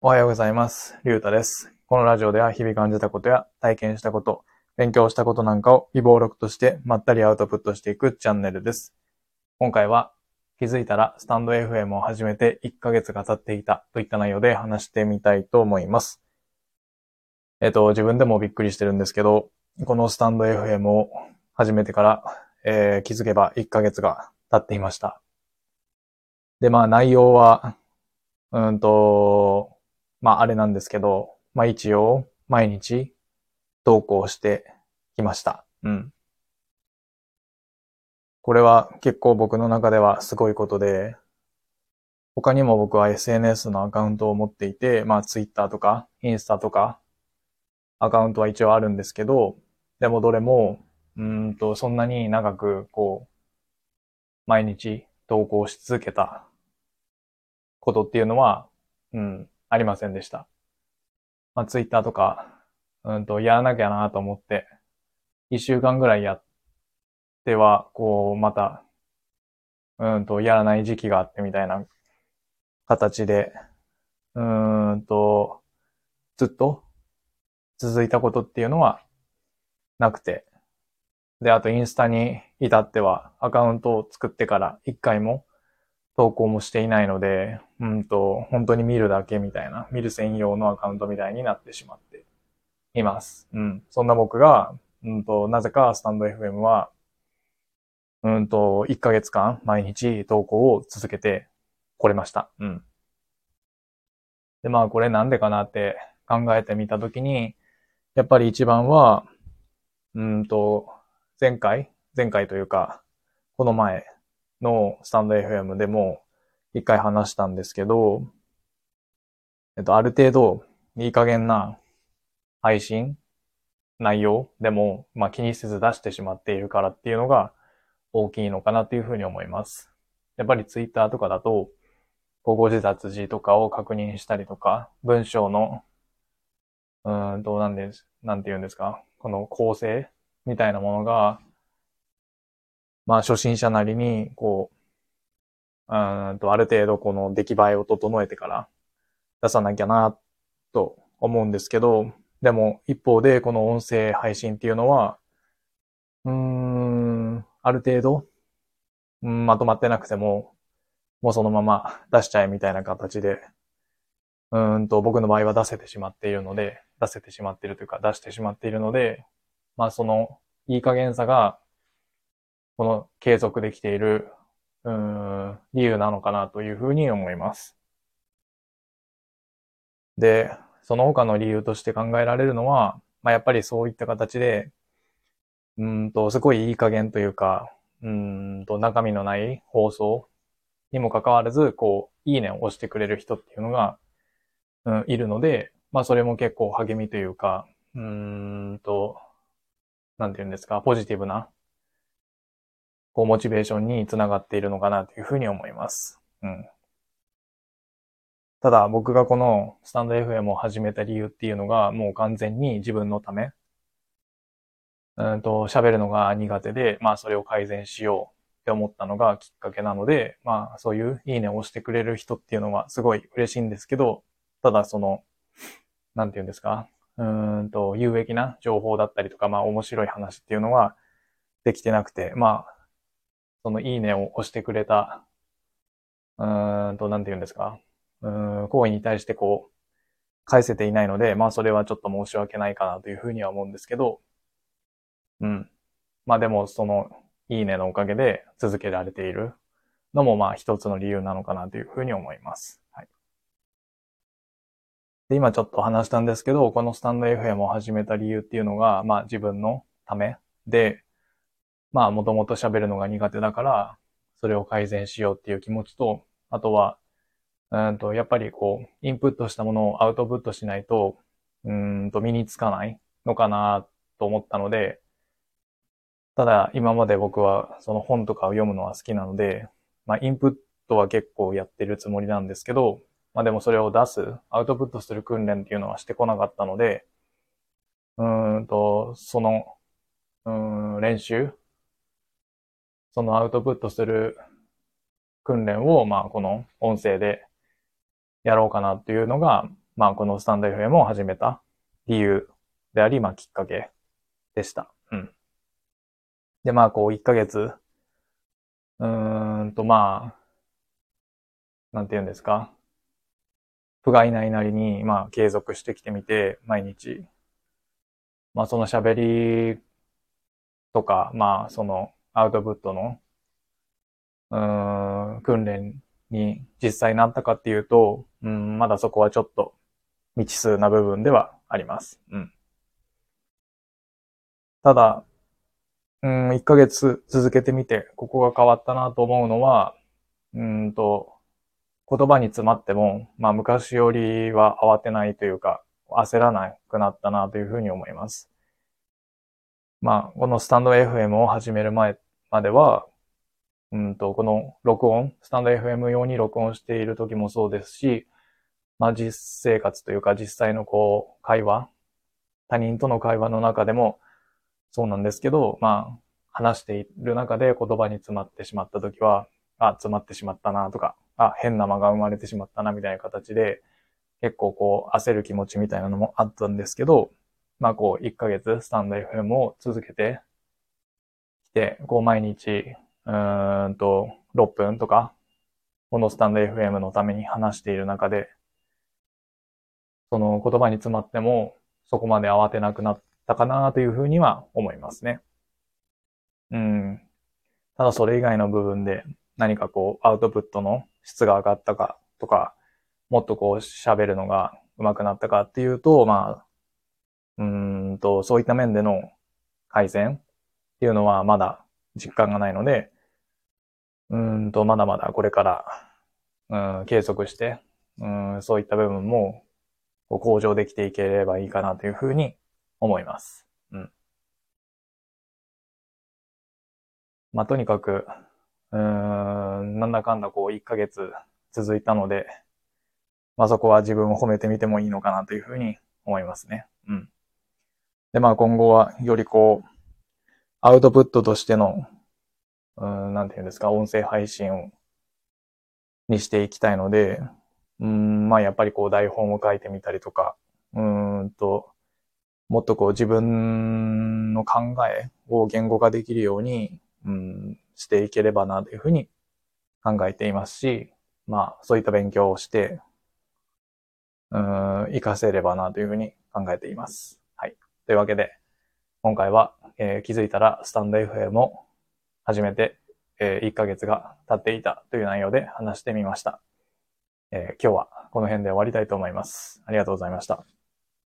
おはようございます。りゅうたです。このラジオでは日々感じたことや体験したこと、勉強したことなんかを微暴録としてまったりアウトプットしていくチャンネルです。今回は気づいたらスタンド FM を始めて1ヶ月が経っていたといった内容で話してみたいと思います。えっと、自分でもびっくりしてるんですけど、このスタンド FM を始めてから、えー気づけば1ヶ月が経っていました。で、まあ内容は、うんと、まああれなんですけど、まあ一応毎日投稿してきました。うん。これは結構僕の中ではすごいことで、他にも僕は SNS のアカウントを持っていて、まあ Twitter とかインスタとかアカウントは一応あるんですけど、でもどれも、うんと、そんなに長くこう、毎日投稿し続けたことっていうのは、うん、ありませんでした。まあ、ツイッターとか、うんと、やらなきゃなと思って、一週間ぐらいやっては、こう、また、うんと、やらない時期があってみたいな形で、うんと、ずっと続いたことっていうのはなくて、で、あとインスタに至ってはアカウントを作ってから一回も投稿もしていないので、うんと、本当に見るだけみたいな、見る専用のアカウントみたいになってしまっています。うん。そんな僕が、うんと、なぜかスタンド FM は、うんと、1ヶ月間毎日投稿を続けてこれました。うん。で、まあこれなんでかなって考えてみたときに、やっぱり一番は、うんと、前回、前回というか、この前のスタンド FM でも一回話したんですけど、えっと、ある程度いい加減な配信内容でも、まあ気にせず出してしまっているからっていうのが大きいのかなっていうふうに思います。やっぱりツイッターとかだと、こう誤字脱字とかを確認したりとか、文章の、うーんと、なんです、なんて言うんですか、この構成みたいなものが、まあ初心者なりに、こう、うんと、ある程度この出来栄えを整えてから出さなきゃな、と思うんですけど、でも一方でこの音声配信っていうのは、うーん、ある程度、うんまとまってなくても、もうそのまま出しちゃえみたいな形で、うんと僕の場合は出せてしまっているので、出せてしまっているというか出してしまっているので、まあそのいい加減さが、この継続できている、うん、理由なのかなというふうに思います。で、その他の理由として考えられるのは、まあやっぱりそういった形で、うんと、すごいいい加減というか、うんと、中身のない放送にもかかわらず、こう、いいねを押してくれる人っていうのが、うん、いるので、まあそれも結構励みというか、うんと、なんていうんですか、ポジティブな、こう、モチベーションにつながっているのかなというふうに思います。うん。ただ、僕がこのスタンド FM を始めた理由っていうのが、もう完全に自分のため、うんと、喋るのが苦手で、まあそれを改善しようって思ったのがきっかけなので、まあそういういいねを押してくれる人っていうのはすごい嬉しいんですけど、ただその、なんていうんですか、うんと、有益な情報だったりとか、まあ面白い話っていうのはできてなくて、まあ、そのいいねを押してくれた、うーんと、なんていうんですか、うん、行為に対してこう、返せていないので、まあそれはちょっと申し訳ないかなというふうには思うんですけど、うん。まあでもその、いいねのおかげで続けられているのもまあ一つの理由なのかなというふうに思います。はい。で、今ちょっと話したんですけど、このスタンド FM を始めた理由っていうのが、まあ自分のためで、まあもともと喋るのが苦手だから、それを改善しようっていう気持ちと、あとは、うんと、やっぱりこう、インプットしたものをアウトプットしないと、うんと身につかないのかなと思ったので、ただ今まで僕はその本とかを読むのは好きなので、まあインプットは結構やってるつもりなんですけど、まあでもそれを出す、アウトプットする訓練っていうのはしてこなかったので、うんと、その、うん、練習、そのアウトプットする訓練を、まあこの音声でやろうかなっていうのが、まあこのスタンド FM を始めた理由であり、まあきっかけでした。うん。で、まあこう1ヶ月、うーんとまあ、なんて言うんですか。不甲斐ないなりに、まあ継続してきてみて、毎日、まあその喋りとか、まあそのアウトプットの、うん、訓練に実際なったかっていうと、うん、まだそこはちょっと未知数な部分ではあります。うん。ただ、うん、1ヶ月続けてみて、ここが変わったなと思うのは、うんと、言葉に詰まっても、まあ昔よりは慌てないというか、焦らなくなったなというふうに思います。まあ、このスタンド FM を始める前までは、うんと、この録音、スタンド FM 用に録音している時もそうですし、まあ実生活というか実際のこう、会話、他人との会話の中でもそうなんですけど、まあ話している中で言葉に詰まってしまった時は、あ、詰まってしまったなとか、あ、変な間が生まれてしまったなみたいな形で、結構こう焦る気持ちみたいなのもあったんですけど、まあこう1ヶ月スタンド FM を続けてきて、こう毎日うーんと、6分とか、このスタンド FM のために話している中で、その言葉に詰まっても、そこまで慌てなくなったかなというふうには思いますね。うん。ただそれ以外の部分で何かこうアウトプットの質が上がったかとか、もっとこう喋るのが上手くなったかっていうと、まあ、うんと、そういった面での改善っていうのはまだ実感がないので、うんと、まだまだこれから、うん、継続して、うん、そういった部分も、向上できていければいいかなというふうに思います。うん。まあ、とにかく、うん、なんだかんだこう、1ヶ月続いたので、まあ、そこは自分を褒めてみてもいいのかなというふうに思いますね。うん。で、まあ、今後はよりこう、アウトプットとしてのうん、なんていうんですか、音声配信を、にしていきたいので、うん、まあやっぱりこう台本を書いてみたりとか、うんと、もっとこう自分の考えを言語化できるように、うん、していければなというふうに考えていますし、まあそういった勉強をして、うん、活かせればなというふうに考えています。というわけで、今回は、えー、気づいたらスタンド FM を始めて、え1ヶ月が経っていたという内容で話してみました。え今日はこの辺で終わりたいと思います。ありがとうございました。